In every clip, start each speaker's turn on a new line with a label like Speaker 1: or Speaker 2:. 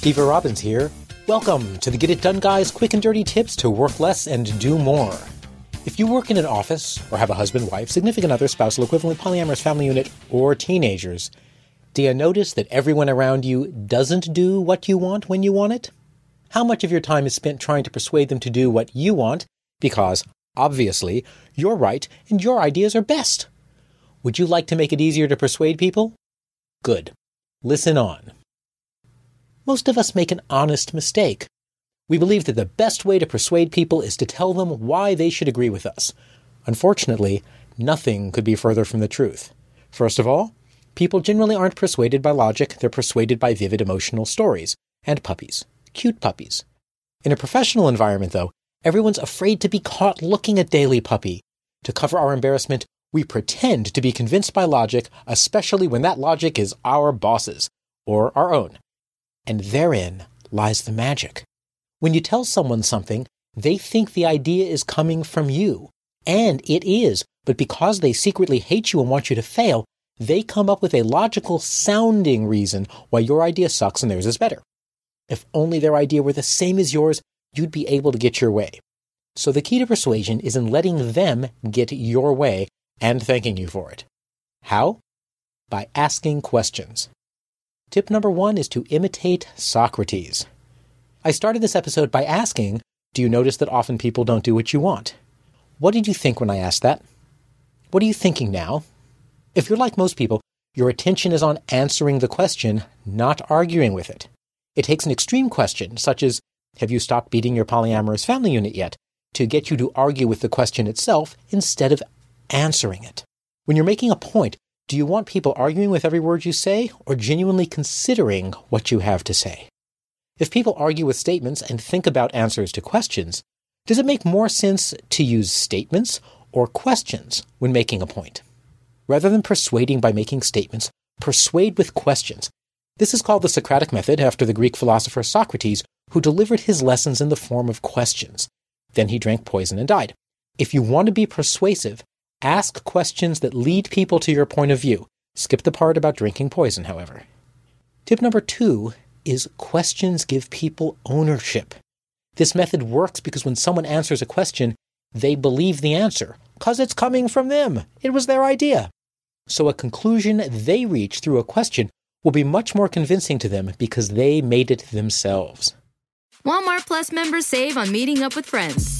Speaker 1: Steve Robbins here. Welcome to the Get It Done Guys quick and dirty tips to work less and do more. If you work in an office or have a husband, wife, significant other, spousal equivalent, polyamorous family unit, or teenagers, do you notice that everyone around you doesn't do what you want when you want it? How much of your time is spent trying to persuade them to do what you want because, obviously, you're right and your ideas are best? Would you like to make it easier to persuade people? Good. Listen on most of us make an honest mistake. We believe that the best way to persuade people is to tell them why they should agree with us. Unfortunately, nothing could be further from the truth. First of all, people generally aren't persuaded by logic, they're persuaded by vivid emotional stories. And puppies. Cute puppies. In a professional environment, though, everyone's afraid to be caught looking at Daily Puppy. To cover our embarrassment, we pretend to be convinced by logic, especially when that logic is our boss's, or our own and therein lies the magic. When you tell someone something, they think the idea is coming from you. And it is, but because they secretly hate you and want you to fail, they come up with a logical sounding reason why your idea sucks and theirs is better. If only their idea were the same as yours, you'd be able to get your way. So the key to persuasion is in letting them get your way and thanking you for it. How? By asking questions. Tip number one is to imitate Socrates. I started this episode by asking, Do you notice that often people don't do what you want? What did you think when I asked that? What are you thinking now? If you're like most people, your attention is on answering the question, not arguing with it. It takes an extreme question, such as, Have you stopped beating your polyamorous family unit yet? to get you to argue with the question itself instead of answering it. When you're making a point, do you want people arguing with every word you say or genuinely considering what you have to say? If people argue with statements and think about answers to questions, does it make more sense to use statements or questions when making a point? Rather than persuading by making statements, persuade with questions. This is called the Socratic method after the Greek philosopher Socrates, who delivered his lessons in the form of questions. Then he drank poison and died. If you want to be persuasive, Ask questions that lead people to your point of view. Skip the part about drinking poison, however. Tip number two is questions give people ownership. This method works because when someone answers a question, they believe the answer, because it's coming from them. It was their idea. So a conclusion they reach through a question will be much more convincing to them because they made it themselves.
Speaker 2: Walmart Plus members save on meeting up with friends.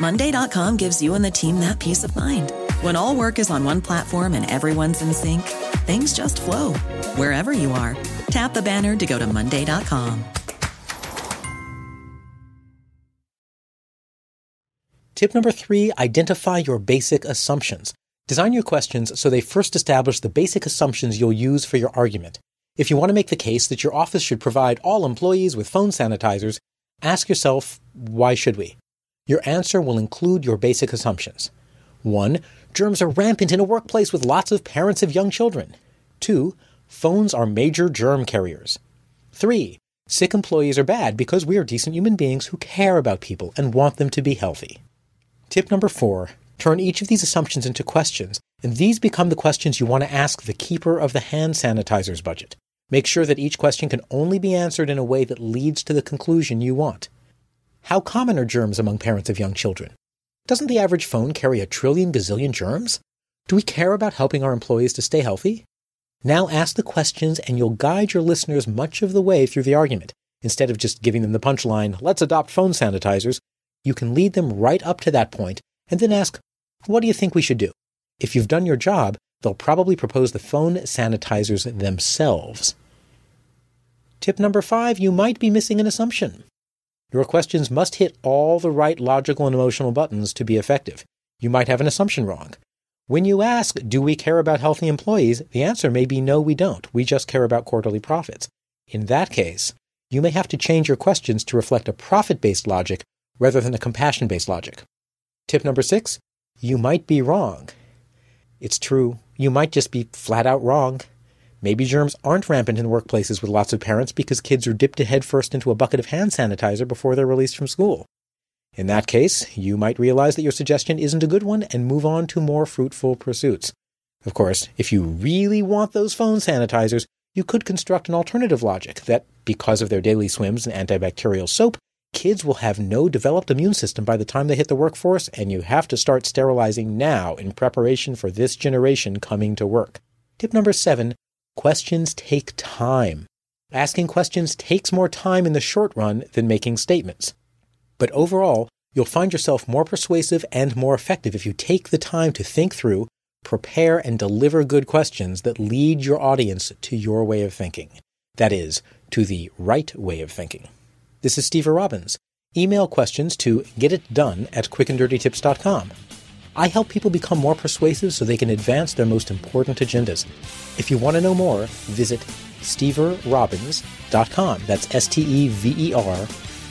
Speaker 3: Monday.com gives you and the team that peace of mind. When all work is on one platform and everyone's in sync, things just flow wherever you are. Tap the banner to go to Monday.com.
Speaker 1: Tip number three identify your basic assumptions. Design your questions so they first establish the basic assumptions you'll use for your argument. If you want to make the case that your office should provide all employees with phone sanitizers, ask yourself, why should we? Your answer will include your basic assumptions. 1. Germs are rampant in a workplace with lots of parents of young children. 2. Phones are major germ carriers. 3. Sick employees are bad because we are decent human beings who care about people and want them to be healthy. Tip number 4. Turn each of these assumptions into questions, and these become the questions you want to ask the keeper of the hand sanitizer's budget. Make sure that each question can only be answered in a way that leads to the conclusion you want. How common are germs among parents of young children? Doesn't the average phone carry a trillion gazillion germs? Do we care about helping our employees to stay healthy? Now ask the questions and you'll guide your listeners much of the way through the argument. Instead of just giving them the punchline, let's adopt phone sanitizers, you can lead them right up to that point and then ask, what do you think we should do? If you've done your job, they'll probably propose the phone sanitizers themselves. Tip number five, you might be missing an assumption. Your questions must hit all the right logical and emotional buttons to be effective. You might have an assumption wrong. When you ask, do we care about healthy employees? The answer may be no, we don't. We just care about quarterly profits. In that case, you may have to change your questions to reflect a profit based logic rather than a compassion based logic. Tip number six, you might be wrong. It's true, you might just be flat out wrong. Maybe germs aren't rampant in workplaces with lots of parents because kids are dipped headfirst into a bucket of hand sanitizer before they're released from school. In that case, you might realize that your suggestion isn't a good one and move on to more fruitful pursuits. Of course, if you really want those phone sanitizers, you could construct an alternative logic that, because of their daily swims in antibacterial soap, kids will have no developed immune system by the time they hit the workforce, and you have to start sterilizing now in preparation for this generation coming to work. Tip number seven Questions take time. Asking questions takes more time in the short run than making statements. But overall, you'll find yourself more persuasive and more effective if you take the time to think through, prepare, and deliver good questions that lead your audience to your way of thinking. That is, to the right way of thinking. This is Steve Robbins. Email questions to getitdone at quickanddirtytips.com. I help people become more persuasive so they can advance their most important agendas. If you want to know more, visit steverrobbins.com. That's S T E V E R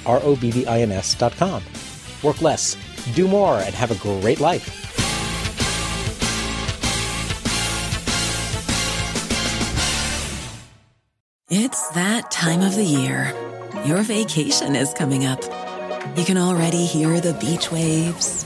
Speaker 1: R O B B I N S.com. Work less, do more, and have a great life.
Speaker 3: It's that time of the year. Your vacation is coming up. You can already hear the beach waves,